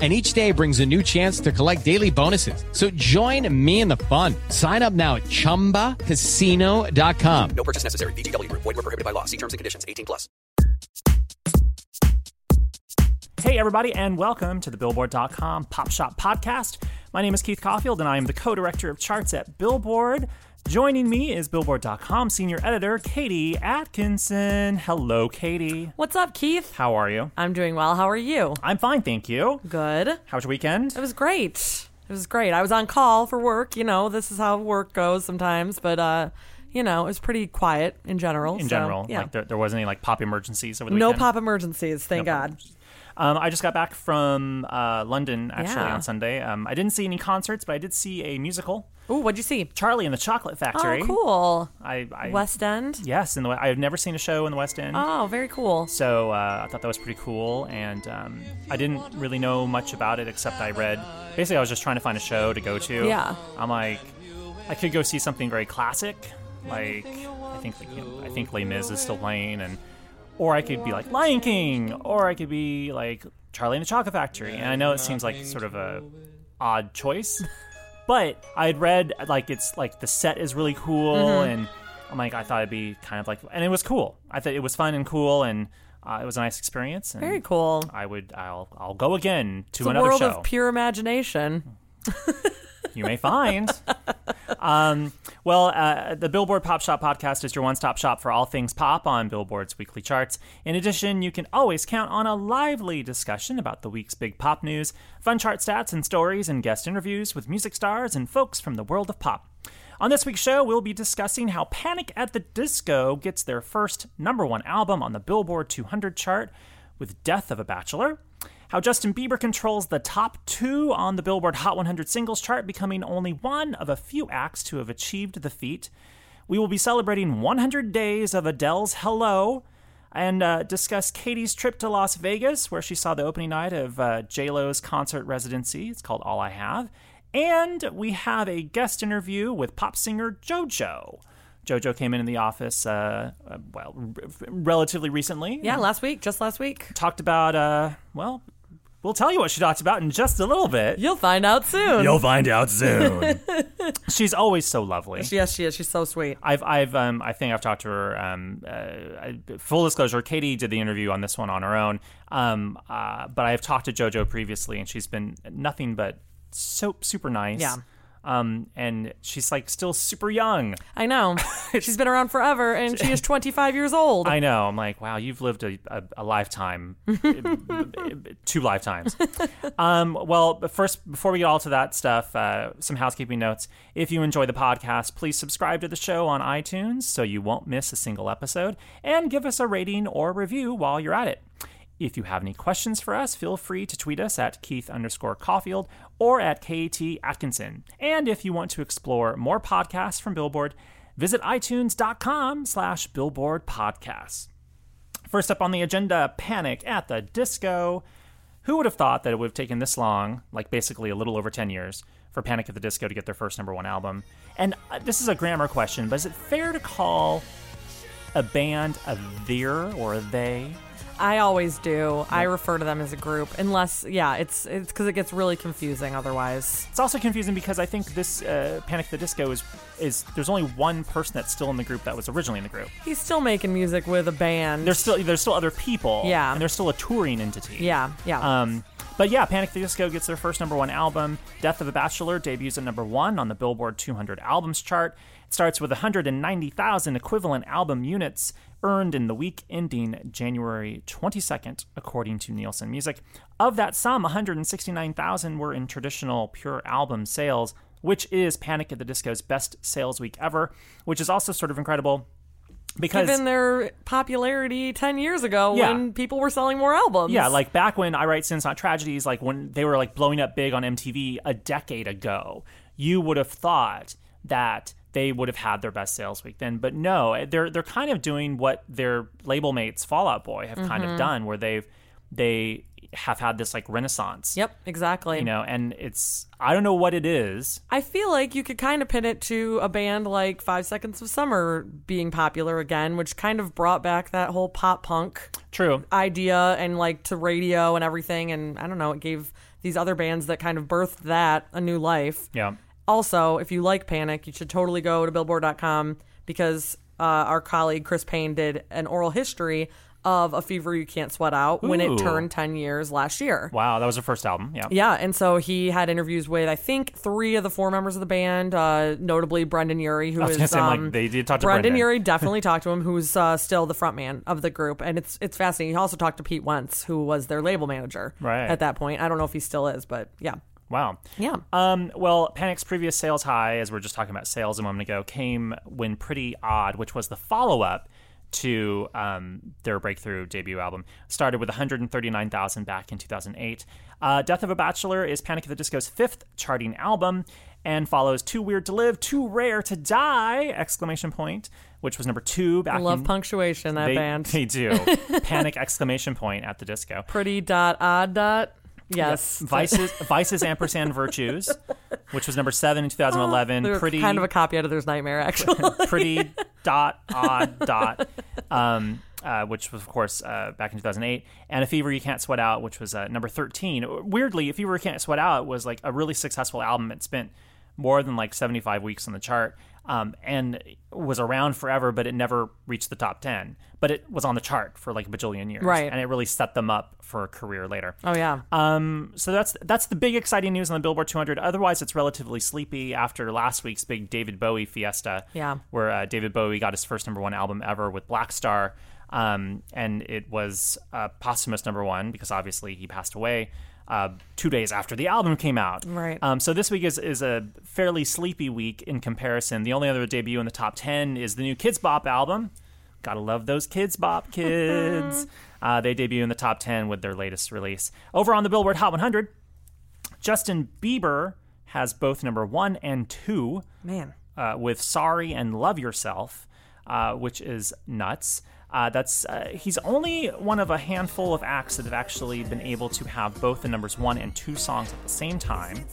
and each day brings a new chance to collect daily bonuses. So join me in the fun. Sign up now at ChumbaCasino.com. No purchase necessary. VGW Group. Void were prohibited by law. See terms and conditions. 18 plus. Hey, everybody, and welcome to the Billboard.com Pop Shop Podcast. My name is Keith Caulfield, and I am the co-director of charts at Billboard. Joining me is Billboard.com senior editor Katie Atkinson. Hello, Katie. What's up, Keith? How are you? I'm doing well. How are you? I'm fine, thank you. Good. How was your weekend? It was great. It was great. I was on call for work. You know, this is how work goes sometimes, but uh, you know, it was pretty quiet in general. In so, general, yeah. like there, there wasn't any like pop emergencies over the no weekend. pop emergencies, thank No God. Um, I just got back from uh, London actually Yeah. on Sunday. Um, I didn't see any concerts, but I did see a musical, Ooh, what'd you see? Charlie and the Chocolate Factory. Oh, cool. I, I West End. Yes, in the I've never seen a show in the West End. Oh, very cool. So uh, I thought that was pretty cool, and um, I didn't really know much about it except I read. Basically, I was just trying to find a show to go to. Yeah. I'm like, I could go see something very classic, like I think like, you know, I think Les Mis is still playing, and or I could be like Lion King, or I could be like Charlie and the Chocolate Factory. And I know it seems like sort of a odd choice, but I had read like it's like the set is really cool, Mm-hmm. and I'm like I thought it'd be kind of like, and it was cool. I thought it was fun and cool, and uh, it was a nice experience. And Very cool. I would I'll I'll go again to It's a another world show. of pure imagination. You may find. um, well, uh, the Billboard Pop Shop podcast is your one stop shop for all things pop on Billboard's weekly charts. In addition, you can always count on a lively discussion about the week's big pop news, fun chart stats and stories, and guest interviews with music stars and folks from the world of pop. On this week's show, we'll be discussing how Panic at the Disco gets their first number one album on the Billboard 200 chart with Death of a Bachelor how Justin Bieber controls the top two on the Billboard Hot 100 singles chart, becoming only one of a few acts to have achieved the feat. We will be celebrating 100 days of Adele's Hello and uh, discuss Katie's trip to Las Vegas, where she saw the opening night of uh, JLo's concert residency. It's called All I Have. And we have a guest interview with pop singer JoJo. JoJo came in in the office, uh, uh, well, r- relatively recently Yeah, last week, just last week. talked about uh well we'll tell you what she talked about in just a little bit You'll find out soon. You'll find out soon she's always so lovely Yes, she is. She's so sweet. I've, I've, um, I think I've talked to her. Um, uh, full disclosure, Katie did the interview on this one on her own. Um, uh, but I've talked to JoJo previously, and she's been nothing but so super nice. Yeah. Um, and she's like still super young. I know. She's been around forever, and she is 25 years old. I know. I'm like, wow, you've lived a, a, a lifetime, two lifetimes. Um, well, but first, before we get all to that stuff, uh, some housekeeping notes. If you enjoy the podcast, please subscribe to the show on iTunes so you won't miss a single episode, and give us a rating or review while you're at it. If you have any questions for us, feel free to tweet us at Keith underscore Caulfield or at KT Atkinson. And if you want to explore more podcasts from Billboard, visit itunes.com slash billboard podcasts. First up on the agenda, Panic at the Disco. Who would have thought that it would have taken this long, like basically a little over 10 years, for Panic at the Disco to get their first number one album? And uh, this is a grammar question, but is it fair to call a band a their or a they? I always do. I refer to them as a group, unless, yeah, it's it's because it gets really confusing otherwise. It's also confusing because I think this uh, Panic at the Disco is is there's only one person that's still in the group that was originally in the group. He's still making music with a band. There's still there's still other people, Yeah. and there's still a touring entity. yeah, yeah. Um, but yeah, Panic at the Disco gets their first number one album. Death of a Bachelor debuts at number one on the Billboard 200 albums chart. It starts with 190,000 equivalent album units earned in the week ending January 22nd, according to Nielsen Music. Of that sum, 169,000 were in traditional pure album sales, which is Panic at the Disco's best sales week ever, which is also sort of incredible because Given their popularity 10 years ago Yeah. when people were selling more albums. Yeah, like back when I Write Sins Not Tragedies, like when they were like blowing up big on MTV a decade ago, you would have thought that they would have had their best sales week then. But no, they're they're kind of doing what their label mates Fall Out Boy have kind Mm-hmm. of done, where they've they have had this like renaissance. Yep, exactly. You know, and it's I don't know what it is. I feel like you could kind of pin it to a band like Five Seconds of Summer being popular again, which kind of brought back that whole pop punk True. idea and like to radio and everything. And I don't know, it gave these other bands that kind of birthed that a new life. Yeah. Also, if you like Panic, you should totally go to billboard.com because uh, our colleague Chris Payne did an oral history of A Fever You Can't Sweat Out when Ooh. it turned 10 years last year. Wow, that was the first album. Yeah. Yeah, and so he had interviews with I think three of the four members of the band, uh, notably Brendon Urie, who is say, I'm like, um, they did talk to Brendon Brendon. Urie definitely talked to him, who's uh, still the front man of the group, and it's it's fascinating. He also talked to Pete Wentz, who was their label manager Right. at that point. I don't know if he still is, but yeah, Wow. yeah. Um, well, Panic's previous sales high, as we are just talking about sales a moment ago, came when Pretty Odd, which was the follow up to um, their breakthrough debut album, started with 139,000 back in 2008. Uh, Death of a Bachelor is Panic at the Disco's fifth charting album and follows Too Weird to Live, Too Rare to Die! Exclamation point, which was number two back I love in punctuation. That they, band, They do. Panic exclamation point at the disco. pretty dot odd dot. Yes, Vices, Vices ampersand Virtues, which was number seven in 2011. They're pretty, kind of a copy out of There's Nightmare, actually. pretty dot odd dot, um, uh, which was of course uh, back in 2008, and a fever you can't sweat out, which was uh, number 13. Weirdly, a fever you can't sweat out was like a really successful album. It spent more than like 75 weeks on the chart. Um, and was around forever, but it never reached the top 10. But it was on the chart for like a bajillion years. Right. And it really set them up for a career later. oh yeah, Um, so that's that's the big exciting news on the Billboard 200. Otherwise, it's relatively sleepy after last week's big David Bowie fiesta. Yeah. where uh, David Bowie got his first number one album ever with Blackstar, um, and it was a posthumous number one because obviously he passed away. Uh, two days after the album came out. Right. Um, so this week is, is a fairly sleepy week in comparison. The only other debut in the top 10 is the new Kidz Bop album. Gotta love those Kidz Bop kids. uh, they debut in the top 10 with their latest release. Over on the Billboard Hot 100, Justin Bieber has both number one and two man. uh, with "Sorry" and "Love Yourself," uh, which is nuts. Uh, that's uh, he's only one of a handful of acts that have actually been able to have both the numbers one and two songs at the same time.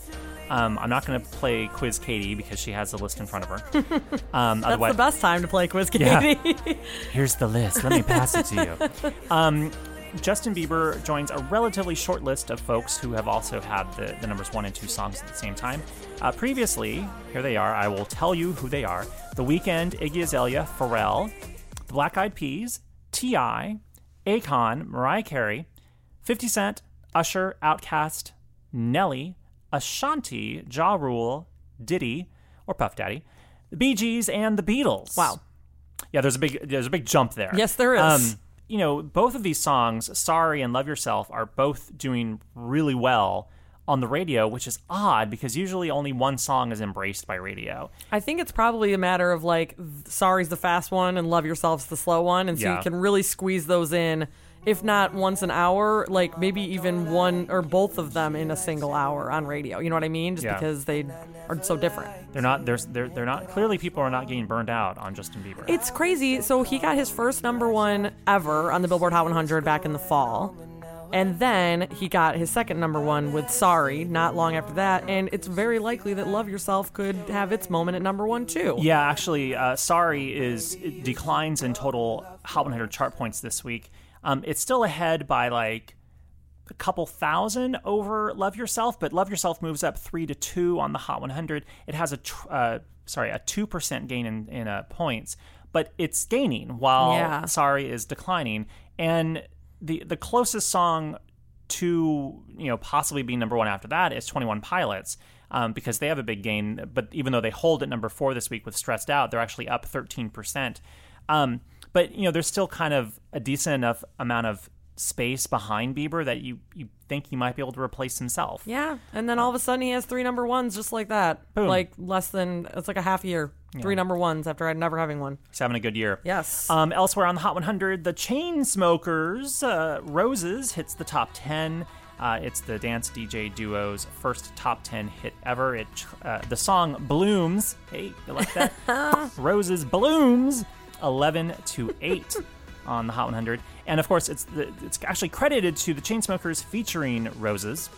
Um, I'm not going to play Quiz Katie because she has the list in front of her. Um, That's the best time to play Quiz Yeah. Katie. Here's the list. Let me pass it to you. Um, Justin Bieber joins a relatively short list of folks who have also had the, the numbers one and two songs at the same time. Uh, previously, here they are. I will tell you who they are The Weeknd, Iggy Azalea, Pharrell, The Black Eyed Peas, T.I., Akon, Mariah Carey, 50 Cent, Usher, Outkast, Nelly, Ashanti, Ja Rule, Diddy, or Puff Daddy, the Bee Gees, and the Beatles. Wow. Yeah, there's a big there's a big jump there. Yes, there is. Um, you know, both of these songs, "Sorry" and "Love Yourself," are both doing really well on the radio, which is odd because usually only one song is embraced by radio. I think it's probably a matter of like, sorry's the fast one and love yourself's the slow one, and so Yeah. you can really squeeze those in, if not once an hour, like maybe even one or both of them in a single hour on radio. You know what I mean? Just Yeah. because they are so different. They're not. They're, they're they're not. Clearly, people are not getting burned out on Justin Bieber. It's crazy. So he got his first number one ever on the Billboard Hot 100 back in the fall. And then he got his second number one with Sorry not long after that. And it's very likely that Love Yourself could have its moment at number one too. Yeah, actually, uh, sorry is declines in total Hot 100 chart points this week. Um, it's still ahead by like a couple thousand over Love Yourself, but Love Yourself moves up three to two on the Hot 100. It has a tr- uh, sorry a two percent gain in in uh, points, but it's gaining while Yeah. Sorry is declining. And the the closest song to you know possibly being number one after that is 21 Pilots. um, because they have a big gain. But even though they hold at number four this week with Stressed Out, they're actually up 13%. Um, but, you know, there's still kind of a decent enough amount of space behind Bieber that you, you think he might be able to replace himself. Yeah, and then all of a sudden he has three number ones just like that. Boom. Like less than it's like a half year, three number ones after never having one. He's having a good year. Yes. Um, elsewhere on the Hot 100, the Chainsmokers, uh, Roses hits the top 10. Uh, it's the dance DJ duo's first top 10 hit ever. It uh, the song Blooms. Hey, you like that? Roses Blooms 11 to 8 on the Hot 100. And of course, it's the, it's actually credited to the Chainsmokers featuring Rozes,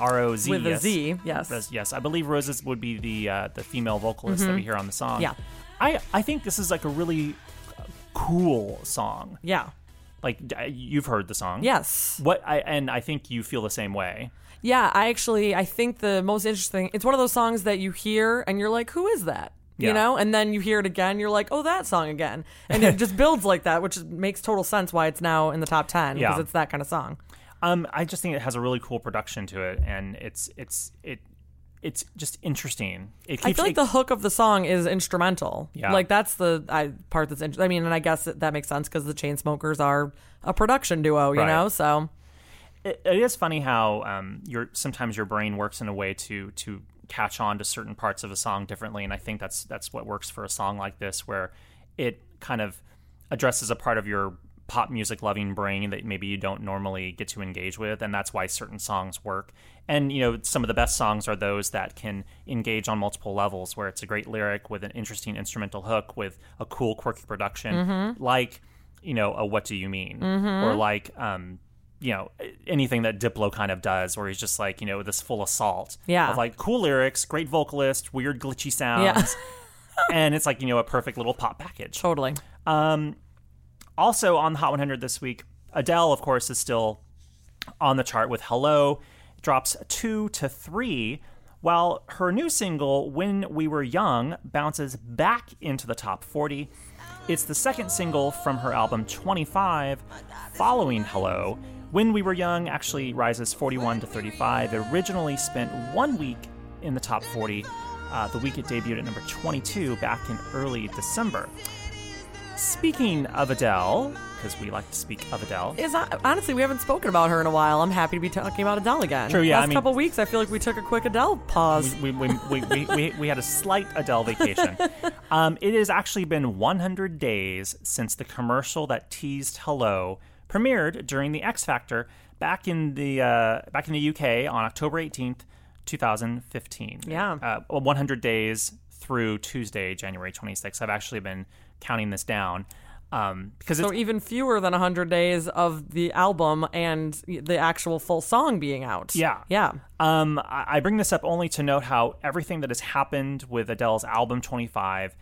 R O Z With a yes. Z, yes. Ros- yes, I believe Rozes would be the uh, the female vocalist that we hear on the song. Yeah. I I think this is like a really uh, cool song. Yeah. Like you've heard the song. Yes. What I and I think you feel the same way. Yeah, I actually I think the most interesting it's one of those songs that you hear and you're like, who is that? Yeah. You know, and then you hear it again, you're like, oh, that song again, and it just builds like that, which makes total sense why it's now in the top ten because Yeah. it's that kind of song. Um, I just think it has a really cool production to it, and it's it's it it's just interesting. It keeps I feel like it- the hook of the song is instrumental. Yeah. Like that's the I, part that's. interesting. I mean, and I guess that, that makes sense because the Chainsmokers are a production duo, you Right. know. So it, it is funny how um, your sometimes your brain works in a way to to catch on to certain parts of a song differently, and I think that's that's what works for a song like this, where it kind of addresses a part of your pop music loving brain that maybe you don't normally get to engage with, and that's why certain songs work. And you know, some of the best songs are those that can engage on multiple levels, where it's a great lyric with an interesting instrumental hook with a cool, quirky production, like you know, a "What Do You Mean?" or like um, you know anything that Diplo kind of does, where he's just like you know this full assault, Yeah. of like cool lyrics, great vocalist, weird glitchy sounds, Yeah. and it's like you know a perfect little pop package. totally. Um, also on the Hot 100 this week, Adele, of course, is still on the chart with "Hello," drops two to three. While her new single, When We Were Young, bounces back into the top 40. It's the second single from her album 25, following Hello. When We Were Young actually rises 41 to 35. It originally spent one week in the top 40, uh, the week it debuted at number 22 back in early December. Speaking of Adele, because we like to speak of Adele, Is honestly, we haven't spoken about her in a while. I'm happy to be talking about Adele again. True, yeah, Last I mean- couple weeks, I feel like we took a quick Adele pause. we, we, we, we, we, we had a slight Adele vacation. Um, it has actually been 100 days since the commercial that teased "Hello" premiered during the X Factor back in the uh, back in the UK on October 18th, 2015. Yeah. uh, well, 100 days through Tuesday, January 26th. I've actually been counting this down um, because it's So even fewer than 100 days of the album and the actual full song being out. Yeah. Yeah. Um, I I bring this up only to note how everything that has happened with Adele's album 25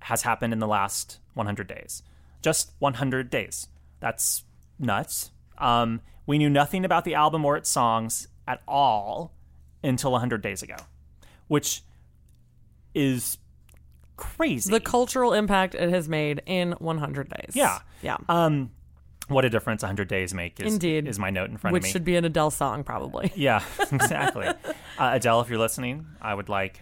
has happened in the last 100 days. Just 100 days. That's nuts. Um, we knew nothing about the album or its songs at all until 100 days ago, which is crazy. The cultural impact it has made in 100 days. Yeah. Yeah. um, what a difference 100 days make is, Indeed. is my note in front Which of me. Which should be an Adele song, probably. Yeah, exactly. uh, Adele, if you're listening, I would like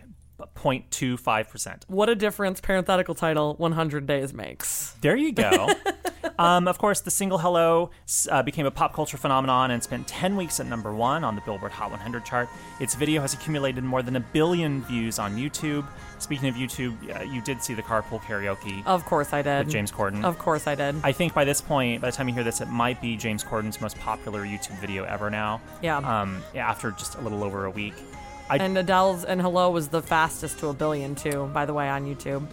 0.25%. What a difference parenthetical title 100 days makes. There you go. um, of course, the single Hello uh, became a pop culture phenomenon and spent 10 weeks at number one on the Billboard Hot 100 chart. Its video has accumulated more than a billion views on YouTube. Speaking of YouTube, uh, you did see the carpool karaoke Of course I did. with James Corden. Of course I did. I think by this point, by the time you hear this, it might be James Corden's most popular YouTube video ever now. Yeah. Um, after just a little over a week. I, and Adele's and Hello was the fastest to a billion, too, by the way, on YouTube.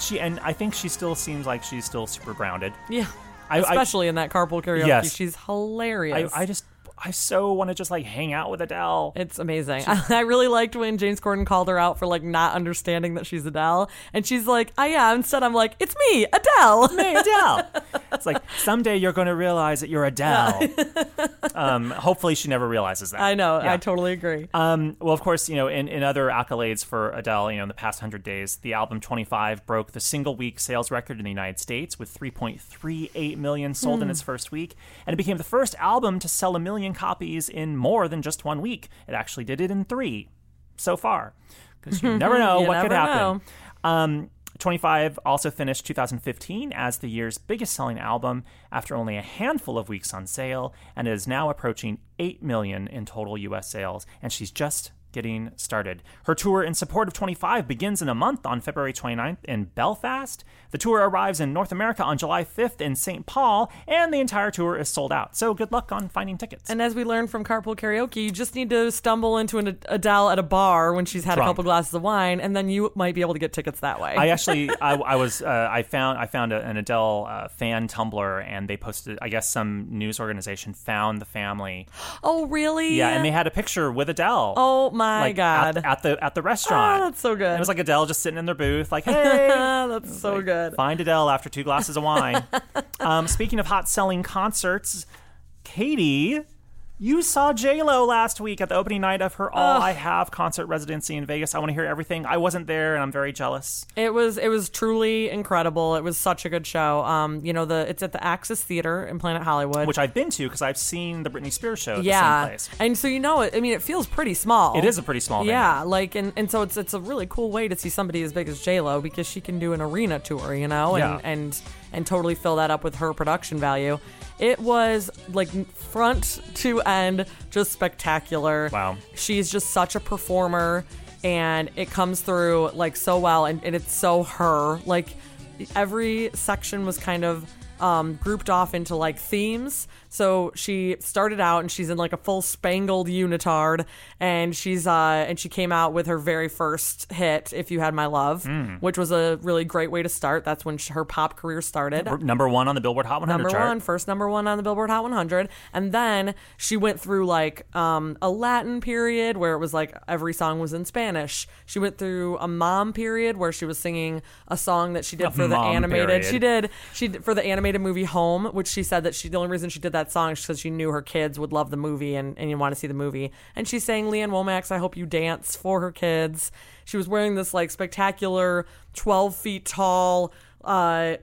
She and I think she still seems like she's still super grounded. Yeah. I- I- Especially in that carpool karaoke. Yes. She's hilarious. I, I just I so want to just like hang out with Adele. It's amazing. I really liked when James Corden called her out for like not understanding that she's Adele, and she's like, "I am." Instead, I'm like, "It's me, Adele." me Adele. it's like someday you're going to realize that you're Adele. um, hopefully she never realizes that. I know. Yeah. I totally agree. Um, well, of course, you know, in, in other accolades for Adele, you know, in the past 100 days, the album 25 broke the single week sales record in the United States with 3.38 million sold in its first week. And it became the first album to sell a million copies in more than just one week. It actually did it in three. so far because you never know You what could happen. Um, 25 also finished 2015 as the year's biggest selling album after only a handful of weeks on sale and it is now approaching 8 million in total US sales and she's just getting started. Her tour in support of 25 begins in a month on February 29th in Belfast. The tour arrives in North America on July 5th in St. Paul and the entire tour is sold out. So good luck on finding tickets. And as we learned from Carpool Karaoke, you just need to stumble into an Adele at a bar when she's had Drunk. a couple glasses of wine, and then you might be able to get tickets that way. I actually, I, I was, uh, I found, I found a, an Adele uh, fan Tumblr, and they posted. I guess some news organization found the family. oh, really? Yeah, and they had a picture with Adele. Oh my like, God! At, at the at the restaurant. Ah, that's so good. It was like Adele just sitting in their booth, like, hey. Ah, that's so good. Find Adele after two glasses of wine. um, speaking of hot selling concerts, Katie, you saw J Lo last week at the opening night of her All I Have concert residency in Vegas. I want to hear everything. I wasn't there, and I'm very jealous. It was it was truly incredible. It was such a good show. Um, you know the it's at the Axis Theater in Planet Hollywood. Which I've been to because I've seen the Britney Spears show at the yeah, same place. and so you know it. I mean, it feels pretty small. It is a pretty small venue. Yeah, like and, and so it's it's a really cool way to see somebody as big as J Lo because she can do an arena tour, you know, and Yeah. and and totally fill that up with her production value. It was like front to end, just spectacular. Wow. she's just such a performer, and it comes through like so well, and, and it's so her. Like every section was kind of um, grouped off into like themes. So she started out and she's in like a full spangled unitard, and she's uh and she came out with her very first hit, "If You Had My Love," Hmm. which was a really great way to start. That's when sh her pop career started. Number one on the Billboard Hot 100 Number chart. one, first number one on the Billboard Hot 100, and then she went through like um, a Latin period where it was like every song was in Spanish. She went through a mom period where she was singing a song that she did A for the animated. period. She did she did, for the animated movie Home, which she said that she the only reason she did that song because she knew her kids would love the movie and and you want to see the movie. And she sang Lee Ann Womack's "I Hope You Dance" for her kids. She was wearing this like spectacular, twelve feet tall uh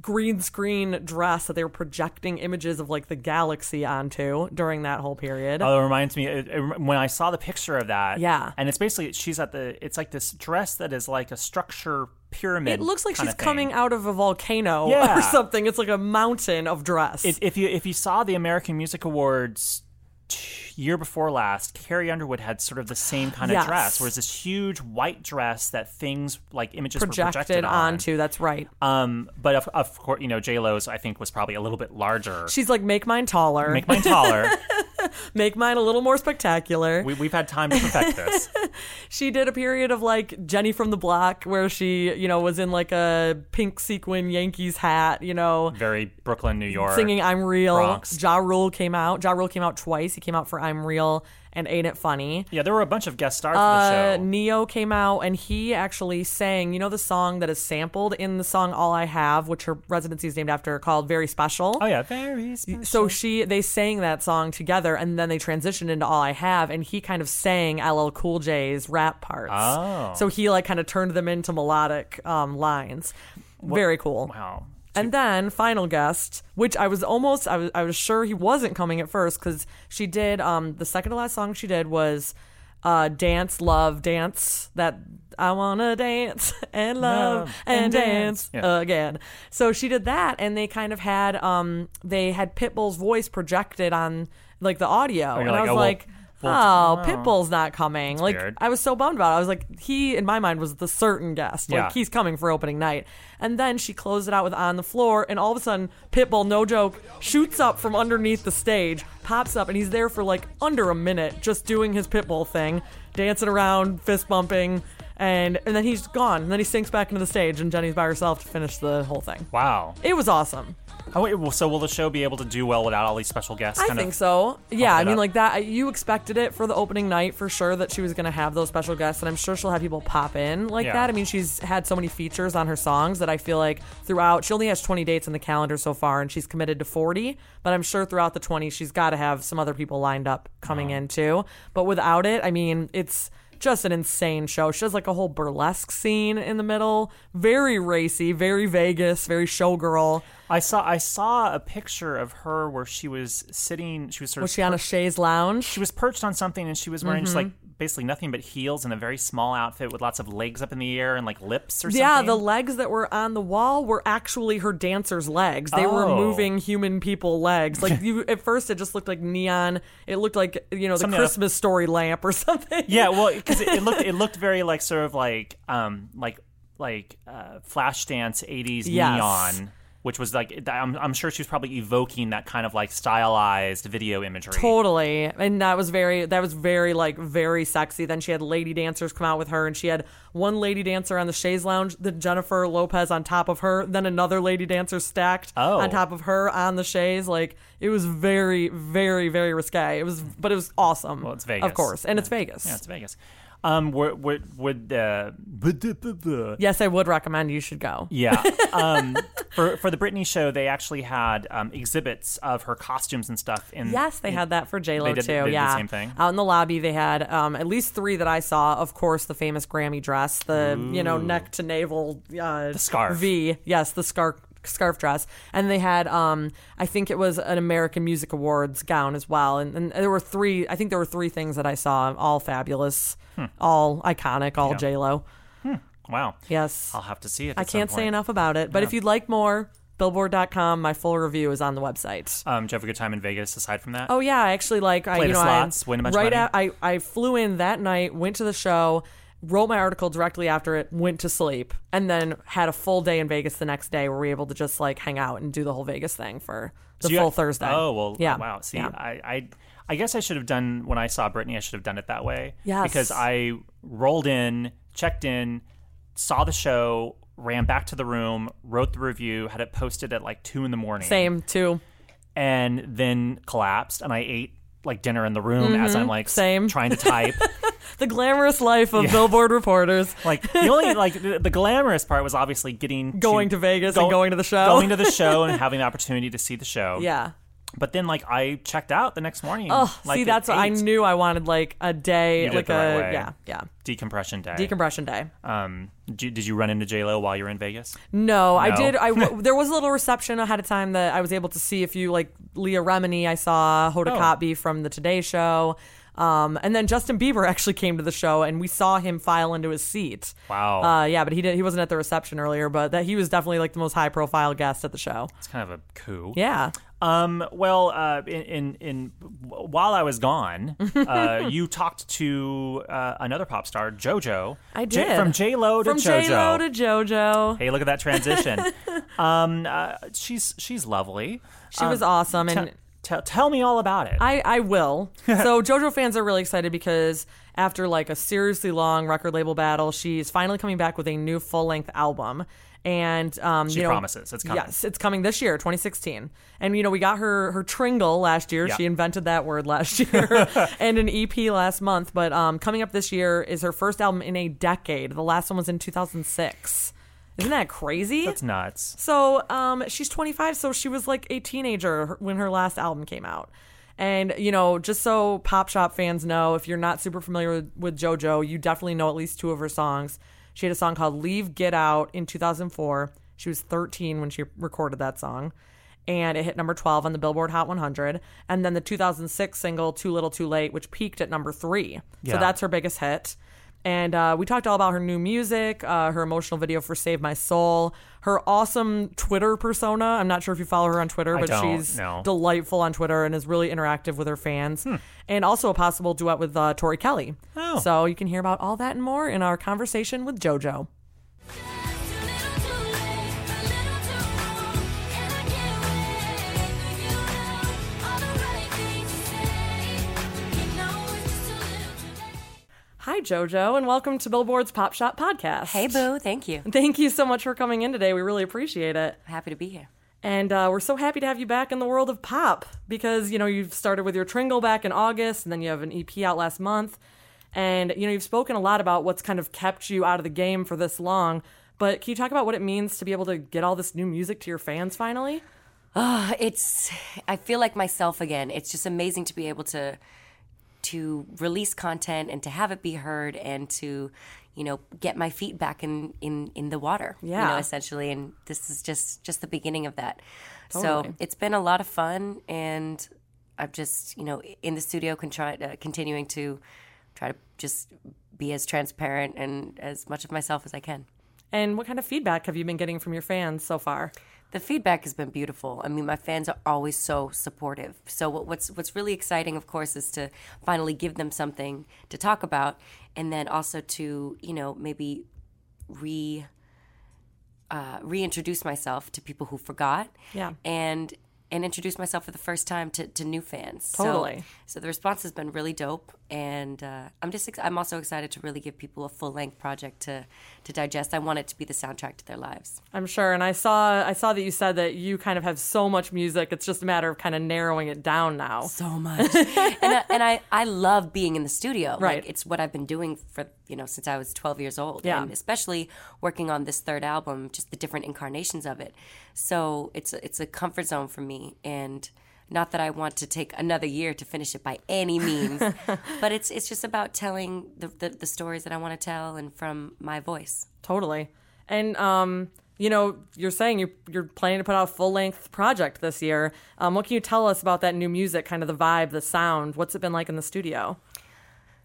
green screen dress that they were projecting images of like the galaxy onto during that whole period. Oh, it reminds me it, it- when I saw the picture of that. Yeah. and it's basically she's at the. It's like this dress that is like a structure pyramid. it looks like she's coming out of a volcano Yeah. or something. It's like a mountain of dress. It, if you if you saw the American Music Awards t- year before last, Carrie Underwood had sort of the same kind of Yes. dress, whereas this huge white dress that things like images were projected, projected on. onto. That's right. Um, but of, of course, you know, J Lo's I think was probably a little bit larger. She's like, make mine taller, Make mine taller. make mine a little more spectacular. we, we've had time to perfect this. she did a period of like Jenny from the Block where she, you know, was in like a pink sequin Yankees hat, you know, Very Brooklyn, New York. singing I'm Real. Bronx. Ja Rule came out. Ja Rule came out twice. He came out for I'm Real and Ain't It Funny. Yeah, there were a bunch of guest stars Uh, the show. Neo came out and he actually sang, you know, the song that is sampled in the song All I Have, which her residency is named after, called Very Special. Oh yeah, very special. So she they sang that song together and then they transitioned into All I Have and he kind of sang LL Cool J's rap parts. Oh. So he like kind of turned them into melodic um, lines. Very cool. wow. And then final guest, which I was almost I was I was sure he wasn't coming at first because she did um the second to last song she did was uh dance love dance that I wanna dance and love Love and, and dance, dance. Yeah. again. So she did that and they kind of had um they had Pitbull's voice projected on like the audio you're and like, I was oh, well, like. Oh, oh. Pitbull's not coming. Like weird. I was so bummed about it. I was like, he in my mind was the certain guest. Like Yeah. he's coming for opening night. And then she closed it out with On the Floor, and all of a sudden, Pitbull, no joke, shoots up from underneath the stage, pops up, and he's there for like under a minute just doing his Pitbull thing, dancing around, fist bumping, and and then he's gone. And then he sinks back into the stage, and Jenny's by herself to finish the whole thing. Wow. It was awesome. Oh, wait, so will the show be able to do well without all these special guests? I think so. Yeah, I mean, up. like that. You expected it for the opening night for sure that she was going to have those special guests, and I'm sure she'll have people pop in like Yeah. that. I mean, she's had so many features on her songs that I feel like throughout, she only has 20 dates in the calendar so far, and she's committed to 40. But I'm sure throughout the 20, she's got to have some other people lined up coming uh-huh. in too. But without it, I mean, it's just an insane show. She has like a whole burlesque scene in the middle, very racy, very Vegas, very showgirl. I saw I saw a picture of her where she was sitting. She was sort Was of she on a chaise lounge? she was perched on something and she was wearing just mm-hmm. like basically nothing but heels and a very small outfit with lots of legs up in the air and like lips or something. Yeah, the legs that were on the wall were actually her dancers' legs. They were Oh. moving human people legs. Like you, at first, it just looked like neon. It looked like you know the Something. Christmas story lamp or something. Yeah, well, because it, it looked it looked very like sort of like um like like uh, flash dance '80s Yes. neon, which was like I'm I'm sure she was probably evoking that kind of like stylized video imagery. Totally. And that was very that was very like very sexy. Then she had lady dancers come out with her and she had one lady dancer on the chaise lounge, the Jennifer Lopez on top of her, then another lady dancer stacked Oh. on top of her on the chaise. Like it was very, very, very risque. It was but it was awesome. Well, it's Vegas. Of course. And it's Vegas. Yeah, it's Vegas. Um, would would, would uh, Yes, I would recommend you should go. Yeah. Um, for for the Britney show, they actually had um, exhibits of her costumes and stuff. In Yes, they had that for J Lo too. they did the yeah, same thing? Out in the lobby, they had um, at least three that I saw. Of course, the famous Grammy dress, the you know neck to navel, uh, the scarf. V. Yes, the scarf scarf dress, and they had um, I think it was an American Music Awards gown as well. And, and there were three. I think there were three things that I saw, all fabulous, Hmm. all iconic, all J Lo. Wow. Yes, I'll have to see it. I can't say enough about it. But if you'd like more, Billboard.com. My full review is on the website. Um, did you have a good time in Vegas aside from that? Oh yeah, I actually like I you know slots, I win a bunch of money? at, I I flew in that night, went to the show, wrote my article directly after it, went to sleep, and then had a full day in Vegas the next day where we were able to just like hang out and do the whole Vegas thing for the So full Thursday. Oh well, yeah, Wow. See, yeah. I, I, I guess I should have done when I saw Britney. I should have done it that way. Yes. Because I rolled in, checked in, saw the show, ran back to the room, wrote the review, had it posted at like two in the morning. Same too. And then collapsed, and I ate like dinner in the room as I'm like Mm-hmm. Same. trying to type. The glamorous life of Billboard reporters. like the only like the, the glamorous part was obviously getting Going to Vegas and going to the show. going to the show, and having the opportunity to see the show. Yeah. But then like I checked out the next morning. Oh, like, see, that's what I knew. I wanted like a day, You like the right a yeah, yeah, decompression day. decompression day. um, did you, run into J Lo while you were in Vegas? No, I did. I w- there was a little reception ahead of time that I was able to see a few like Leah Remini. I saw Hoda Oh. Kotb from the Today Show, um, and then Justin Bieber actually came to the show, and we saw him file into his seat. Wow. Uh, yeah, but he did. He wasn't at the reception earlier, but that he was definitely like the most high profile guest at the show. It's kind of a coup. Yeah. Um. Well, uh, in in, in while I was gone, uh, you talked to uh, another pop star, JoJo. I J- did. from J Lo to From JoJo. J Lo to JoJo. Hey, look at that transition. um. Uh, she's she's lovely. She was awesome, and tell tell me all about it. I, I will. so JoJo fans are really excited because after like a seriously long record label battle, she's finally coming back with a new full length album. And um, She you know, promises. It's coming. Yes, it's coming this year, 2016. And you know, we got her her Tringle last year. Yeah. She invented that word last year, and an EP last month. But um, coming up this year is her first album in a decade. The last one was in 2006. Isn't that crazy? That's nuts. So um, she's 25, so she was like a teenager when her last album came out. And, you know, just so Pop Shop fans know, if you're not super familiar with, with JoJo, you definitely know at least two of her songs. She had a song called Leave Get Out in 2004. She was 13 when she recorded that song. And it hit number 12 on the Billboard Hot 100. And then the 2006 single, Too Little Too Late, which peaked at number three. Yeah. So that's her biggest hit. And uh, we talked all about her new music, uh, her emotional video for Save My Soul, her awesome Twitter persona. I'm not sure if you follow her on Twitter, I but she's no. Hmm. delightful on Twitter and is really interactive with her fans. And also a possible duet with uh, Tori Kelly. Oh. So you can hear about all that and more in our conversation with JoJo. Hi, JoJo, and welcome to Billboard's Pop Shop Podcast. Hey, Boo. Thank you. Thank you so much for coming in today. We really appreciate it. Happy to be here. And uh, we're so happy to have you back in the world of pop because, you know, you've started with your Tringle back in August and then you have an EP out last month. And, you know, you've spoken a lot about what's kind of kept you out of the game for this long. But can you talk about what it means to be able to get all this new music to your fans finally? Uh, it's, I feel like myself again. It's just amazing to be able to, to release content and to have it be heard and to, you know, get my feet back in, in, in the water. You Yeah. know, essentially. And this is just, just the beginning of that. Totally. So it's been a lot of fun and I've just, you know, in the studio con- try, uh, continuing to, try to just be as transparent and as much of myself as I can. And what kind of feedback have you been getting from your fans so far? The feedback has been beautiful. I mean, my fans are always so supportive. So what, what's what's really exciting, of course, is to finally give them something to talk about, and then also to you know maybe re uh, reintroduce myself to people who forgot. Yeah. And and introduce myself for the first time to, to new fans. Totally. So, so the response has been really dope, and uh, I'm just ex- I'm also excited to really give people a full length project to to digest. I want it to be the soundtrack to their lives. I'm sure. And I saw I saw that you said that you kind of have so much music. It's just a matter of kind of narrowing it down now. so much. and I, and I, I love being in the studio. Right. Like, it's what I've been doing for you know since I was 12 years old. Yeah. And especially working on this third album, just the different incarnations of it. So it's a, it's a comfort zone for me, and not that I want to take another year to finish it by any means, but it's it's just about telling the, the the stories that I want to tell and from my voice. Totally. And um, you know, you're saying you're you're planning to put out a full length project this year. Um, what can you tell us about that new music, kind of the vibe, the sound? What's it been like in the studio?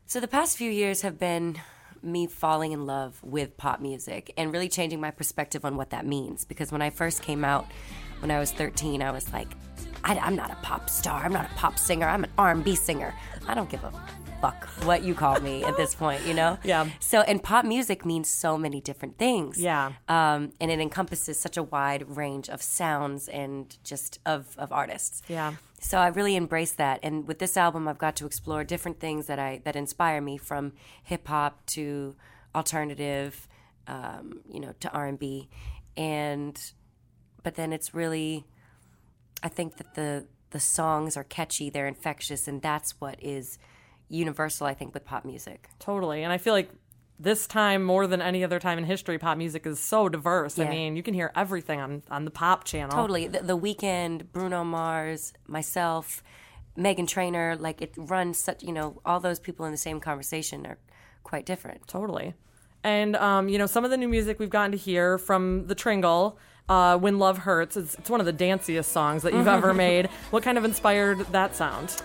So the past few years have been me falling in love with pop music and really changing my perspective on what that means. Because when I first came out, when I was 13, I was like, I, I'm not a pop star. I'm not a pop singer. I'm an R&B singer. I don't give a fuck what you call me at this point, you know? Yeah. So, and pop music means so many different things. Yeah. Um, and it encompasses such a wide range of sounds and just of, of artists. Yeah. So I really embrace that, and with this album, I've got to explore different things that I that inspire me, from hip hop to alternative, um, you know, to R and B, and but then it's really, I think that the the songs are catchy, they're infectious, and that's what is universal. I think with pop music. Totally. And I feel like this time more than any other time in history, pop music is so diverse. I mean, you can hear everything on on the pop channel. Totally. The, the Weeknd, Bruno Mars, myself, Meghan Trainor, like it runs such, you know, all those people in the same conversation are quite different. Totally. And um, you know, some of the new music we've gotten to hear from the Tringle, uh, "When Love Hurts," it's, it's one of the danciest songs that you've ever made. What kind of inspired that sound?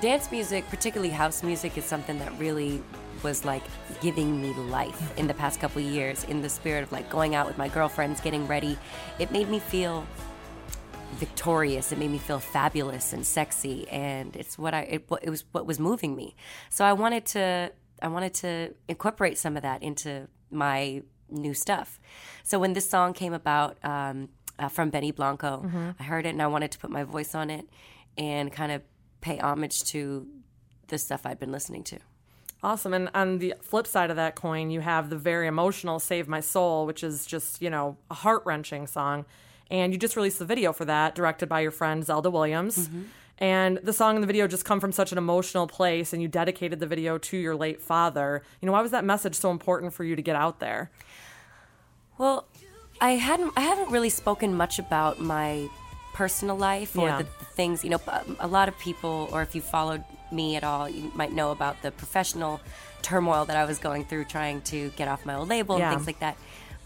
Dance music, particularly house music, is something that really was like giving me life in the past couple years in the spirit of like going out with my girlfriends, getting ready. It made me feel victorious. It made me feel fabulous and sexy, and it's what I it, it was what was moving me. So I wanted to I wanted to incorporate some of that into my new stuff. So when this song came about um, uh, from Benny Blanco, I heard it and I wanted to put my voice on it and kind of pay homage to the stuff I'd been listening to. Awesome. And on the flip side of that coin, you have the very emotional Save My Soul, which is just, you know, a heart wrenching song. And you just released the video for that, directed by your friend Zelda Williams. Mm-hmm. And the song and the video just come from such an emotional place, and you dedicated the video to your late father. You know, why was that message so important for you to get out there? Well, I hadn't I haven't really spoken much about my personal life or Yeah. the, the things you know. A lot of people, or if you followed me at all, you might know about the professional turmoil that I was going through trying to get off my old label Yeah. and things like that.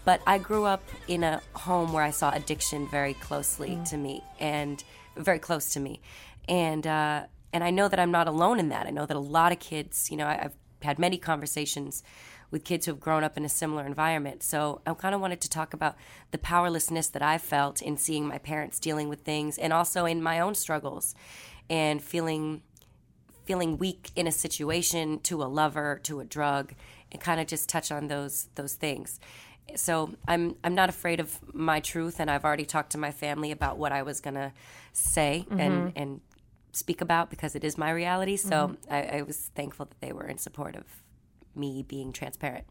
But I grew up in a home where I saw addiction very closely Mm. to me and very close to me, and uh, and I know that I'm not alone in that. I know that a lot of kids, you know, I, I've had many conversations with kids who have grown up in a similar environment. So I kind of wanted to talk about the powerlessness that I felt in seeing my parents dealing with things, and also in my own struggles, and feeling feeling weak in a situation to a lover to a drug and kind of just touch on those those things. So i'm i'm not afraid of my truth and i've already talked to my family about what i was going to say mm-hmm. and and speak about because it is my reality. So mm-hmm. I, I was thankful that they were in support of me being transparent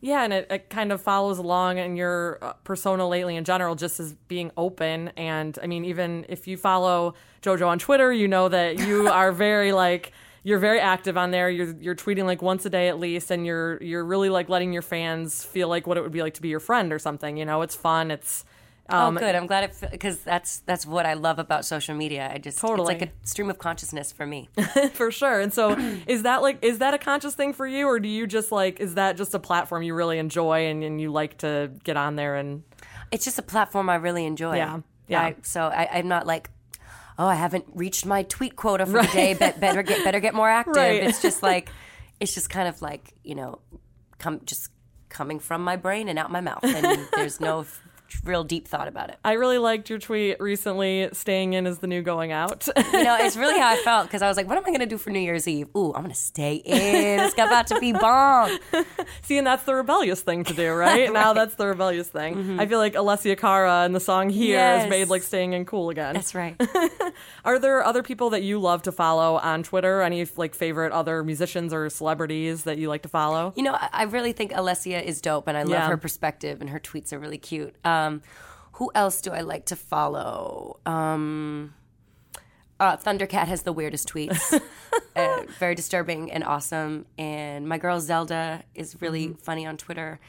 Yeah, and it, it kind of follows along in your uh, persona lately in general, just as being open. And I mean, even if you follow JoJo on Twitter, you know that you are very like you're very active on there. You're you're tweeting like once a day at least, and you're you're really like letting your fans feel like what it would be like to be your friend or something. You know, it's fun. It's um, oh good i'm glad it because that's that's what i love about social media i just Totally. it's like a stream of consciousness for me for sure. And so, is that like is that a conscious thing for you, or do you just like is that just a platform you really enjoy and, and you like to get on there and it's just a platform I really enjoy. Yeah, yeah. I, so I, I'm not like, oh, I haven't reached my tweet quota for the day. But better get better get more active. Right. It's just like, it's just kind of like you know, come just coming from my brain and out my mouth, and there's no real deep thought about it. I really liked your tweet recently. Staying in is the new going out. You know, it's really how I felt because I was like, what am I going to do for New Year's Eve? Ooh, I'm going to stay in. It's about to be bomb. See, and that's the rebellious thing to do, right? Now that's the rebellious thing. I feel like Alessia Cara and the song Here has made like staying in cool again. That's right. Are there other people that you love to follow on Twitter? Any like favorite other musicians or celebrities that you like to follow? You know, I I really think Alessia is dope, and I love Yeah. her perspective, and her tweets are really cute. Um, who else do I like to follow? Um, uh, Thundercat has the weirdest tweets, uh, very disturbing and awesome. And my girl Zelda is really funny on Twitter.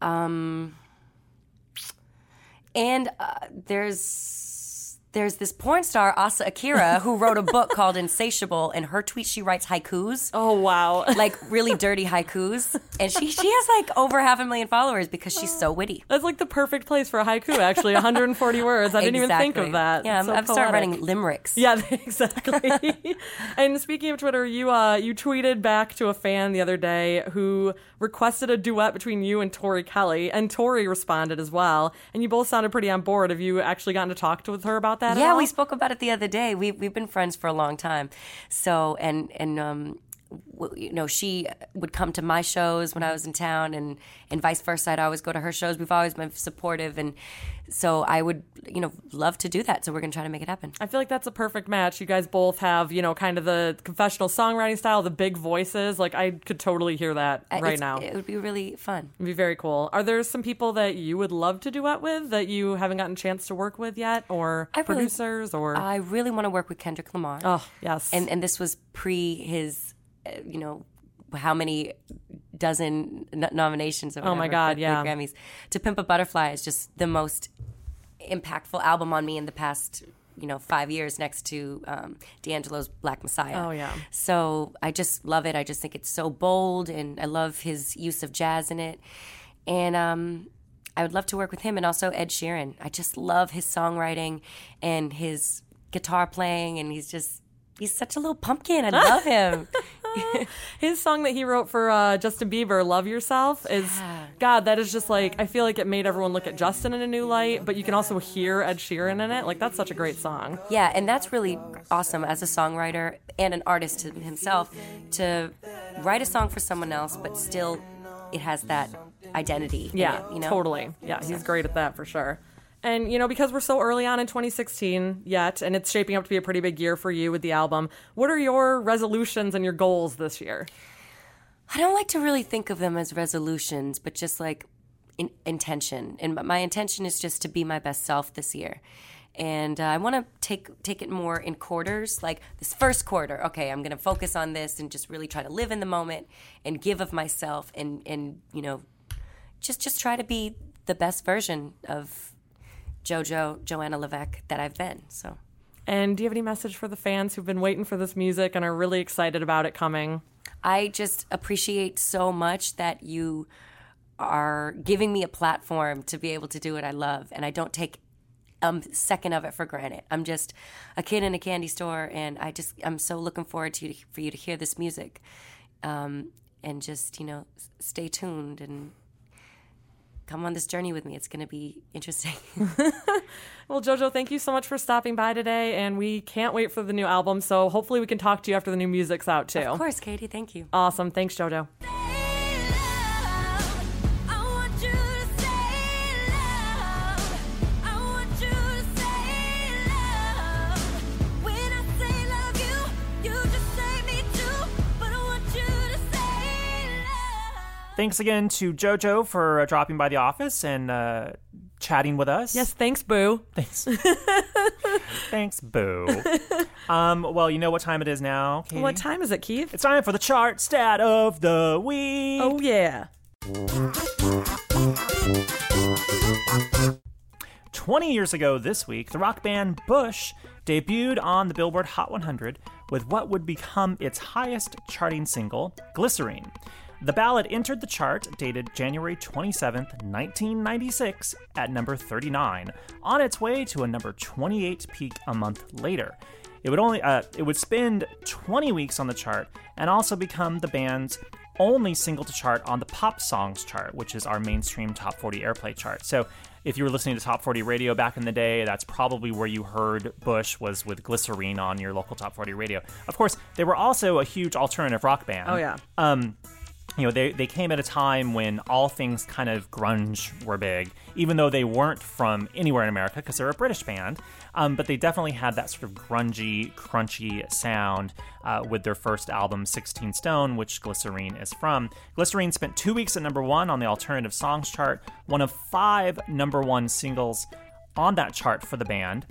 Um, and uh, there's there's this porn star Asa Akira who wrote a book called Insatiable, and her tweet she writes haikus Oh wow. like really dirty haikus, and she she has like over half a million followers because she's so witty. That's like the perfect place for a haiku, actually. 140 words. I didn't even think of that. Yeah, I'm, So I've started writing limericks. Yeah, exactly. and speaking of Twitter, you uh, you tweeted back to a fan the other day who requested a duet between you and Tori Kelly, and Tori responded as well. And you both sounded pretty on board. Have you actually gotten to talk to with her about that? at Yeah, we spoke about it the other day. We we've been friends for a long time. So and and um you know, she would come to my shows when I was in town, and and vice versa. I'd always go to her shows. We've always been supportive, and so I would, you know, love to do that. So we're gonna try to make it happen. I feel like that's a perfect match. You guys both have, you know, kind of the confessional songwriting style, the big voices. Like I could totally hear that Uh, right now. it would be really fun. It'd be very cool. Are there some people that you would love to duet with that you haven't gotten a chance to work with yet, or I really- producers, or I really want to work with Kendrick Lamar. oh yes, and and this was pre his, you know, how many dozen n- nominations? Or Oh my God, for the yeah. Grammys. To Pimp a Butterfly is just the most impactful album on me in the past. You know, five years next to um, D'Angelo's Black Messiah. Oh, yeah. So I just love it. I just think it's so bold, and I love his use of jazz in it. And um, I would love to work with him, and also Ed Sheeran. I just love his songwriting and his guitar playing, and he's just he's such a little pumpkin. I love him. his song that he wrote for uh, Justin Bieber, "Love Yourself," is God. That is just like I feel like it made everyone look at Justin in a new light, but you can also hear Ed Sheeran in it. Like that's such a great song. Yeah, and that's really awesome as a songwriter and an artist himself to write a song for someone else, but still it has that identity. Yeah, it, you know? totally. Yeah, he's great at that for sure. And you know, because we're so early on in 2016 yet, and it's shaping up to be a pretty big year for you with the album. What are your resolutions and your goals this year? I don't like to really think of them as resolutions, but just like in, intention. And my intention is just to be my best self this year. And uh, I want to take take it more in quarters. Like this first quarter, okay, I'm going to focus on this and just really try to live in the moment and give of myself, and and you know, just just try to be the best version of JoJo Joanna Levesque that I've been. So. And do you have any message for the fans who've been waiting for this music and are really excited about it coming? I just appreciate so much that you are giving me a platform to be able to do what I love, and I don't take a second of it for granted. I'm just a kid in a candy store, and I just I'm so looking forward to you for you to hear this music, um, and just you know stay tuned and come on this journey with me. It's going to be interesting. Well, JoJo, thank you so much for stopping by today, and we can't wait for the new album. So hopefully we can talk to you after the new music's out too. of course, Katie. Thank you. Awesome. Thanks, JoJo. Thanks again to JoJo for uh, dropping by the office and uh, chatting with us. Yes, thanks, Boo. Thanks. Thanks, Boo. Um, well, you know what time it is now, Katie? What time is it, Keith? It's time for the chart stat of the week. Oh yeah. 20 years ago this week, the rock band Bush debuted on the Billboard Hot 100 with what would become its highest charting single, Glycerine. The ballad entered the chart dated January 27, 1996, at number 39, on its way to a number 28 peak a month later. It would only uh, it would spend 20 weeks on the chart and also become the band's only single to chart on the pop songs chart, which is our mainstream top 40 airplay chart. So if you were listening to top 40 radio back in the day, that's probably where you heard Bush was with Glycerine on your local top 40 radio. Of course, they were also a huge alternative rock band. Oh, yeah. Um, you know, they, they came at a time when all things kind of grunge were big, even though they weren't from anywhere in America because they're a British band. Um, but they definitely had that sort of grungy, crunchy sound uh, with their first album, 16 Stone, which Glycerine is from. Glycerine spent two weeks at number one on the alternative songs chart, one of five number one singles on that chart for the band.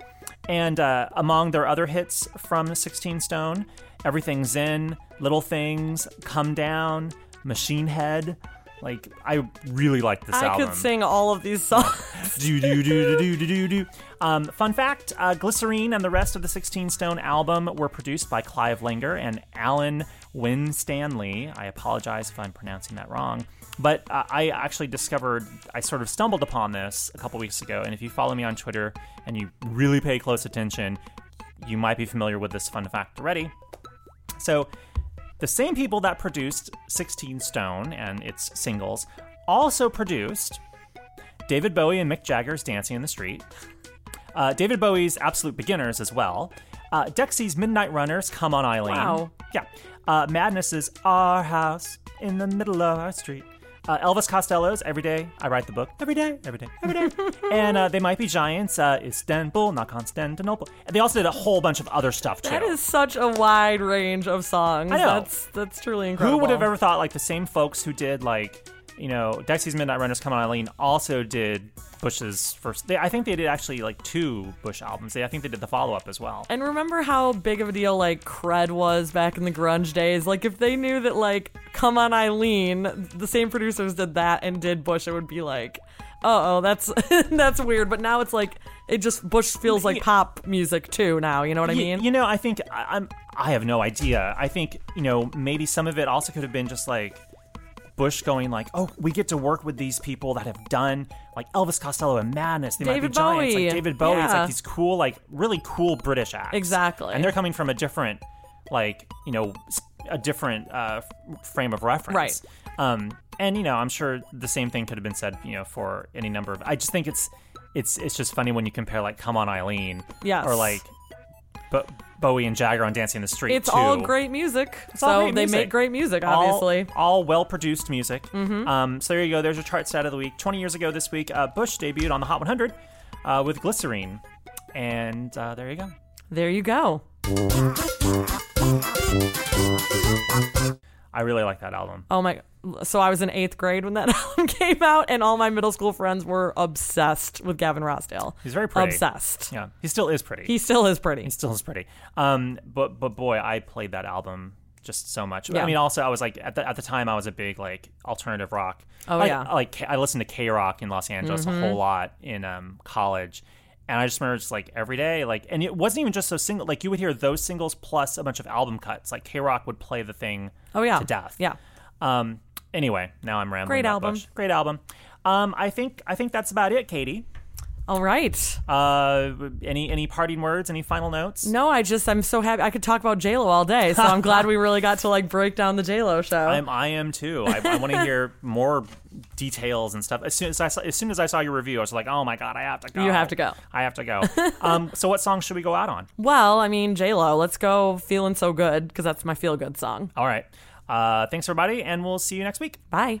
And uh, among their other hits from 16 Stone, Everything Zen, Little Things, Come Down, Machine Head. Like, I really like this I album. could sing all of these songs. do do do do do do do. Um, fun fact: uh, Glycerine and the rest of the 16 Stone album were produced by Clive Langer and Alan Winstanley. I apologize if I'm pronouncing that wrong, but uh, I actually discovered I sort of stumbled upon this a couple weeks ago. And if you follow me on Twitter and you really pay close attention, you might be familiar with this fun fact already. So, the same people that produced 16 Stone and its singles also produced David Bowie and Mick Jagger's Dancing in the Street, uh, David Bowie's Absolute Beginners as well, uh, Dexy's Midnight Runners, Come On Eileen. Wow. Yeah. Uh, Madness's Our House in the Middle of Our Street. Uh, Elvis Costello's Every Day I Write the Book. Every day, every day, every day. and uh, They Might Be Giants, uh, Istanbul, not Constantinople. And they also did a whole bunch of other stuff too. that is such a wide range of songs. I know. That's that's truly incredible. Who would have ever thought like the same folks who did like you know Dexy's Midnight Runners Come On Eileen also did Bush's first. They, I think they did actually like two Bush albums. They, I think they did the follow up as well. And remember how big of a deal like cred was back in the grunge days? Like if they knew that like Come on Eileen, the same producers did that and did Bush, it would be like, oh, that's that's weird. But now it's like it just Bush feels like pop music too. Now you know what I mean? You know, I think I, I'm. I have no idea. I think you know maybe some of it also could have been just like Bush going like, "Oh, we get to work with these people that have done like Elvis Costello and Madness. They might David be giants, Bowie. like David Bowie. It's Yeah. like these cool, like really cool British acts. Exactly. And they're coming from a different, like you know, a different uh, frame of reference. Right. Um, and you know, I'm sure the same thing could have been said, you know, for any number of. I just think it's, it's, it's just funny when you compare like "Come On Eileen," Yes. or like Bo- Bowie and Jagger on Dancing in the Street. it's all great music. so all great they music. make great music, obviously. Mm-hmm. all, well produced music. Um, so there you go. There's your chart stat of the week. 20 years ago this week, uh, Bush debuted on the Hot 100 uh, with Glycerine, and uh, there you go. there you go. I really like that album. Oh my! So I was in eighth grade when that album came out, and all my middle school friends were obsessed with Gavin Rossdale. He's very pretty. Obsessed. Yeah, he still is pretty. He still is pretty. He still is pretty. Um, but but boy, I played that album just so much. Yeah. I mean, also I was like at the at the time I was a big like alternative rock. Oh, Like- yeah. Mm-hmm. like I listened to KROQ in Los Angeles a whole lot in um college. And I just remember just like every day, like, and it wasn't even just so single. Like you would hear those singles plus a bunch of album cuts. Like KROQ would play the thing Oh yeah. to death. Yeah. Um. Anyway, now I'm rambling. Great album. Bush. Great album. Um. I think I think that's about it, Katie. All right. Uh. Any any parting words? Any final notes? No, I just I'm so happy. I could talk about J Lo all day, so I'm glad we really got to like break down the J Lo show. I'm, I am too. I, I want to hear more details and stuff. As soon as I saw, as soon as I saw your review, I was like, oh my god, I have to go. You have to go. I have to go. um, so what song should we go out on? well, I mean J Lo. Let's go feeling so good because that's my feel good song. All right. Uh, thanks everybody, and we'll see you next week. Bye.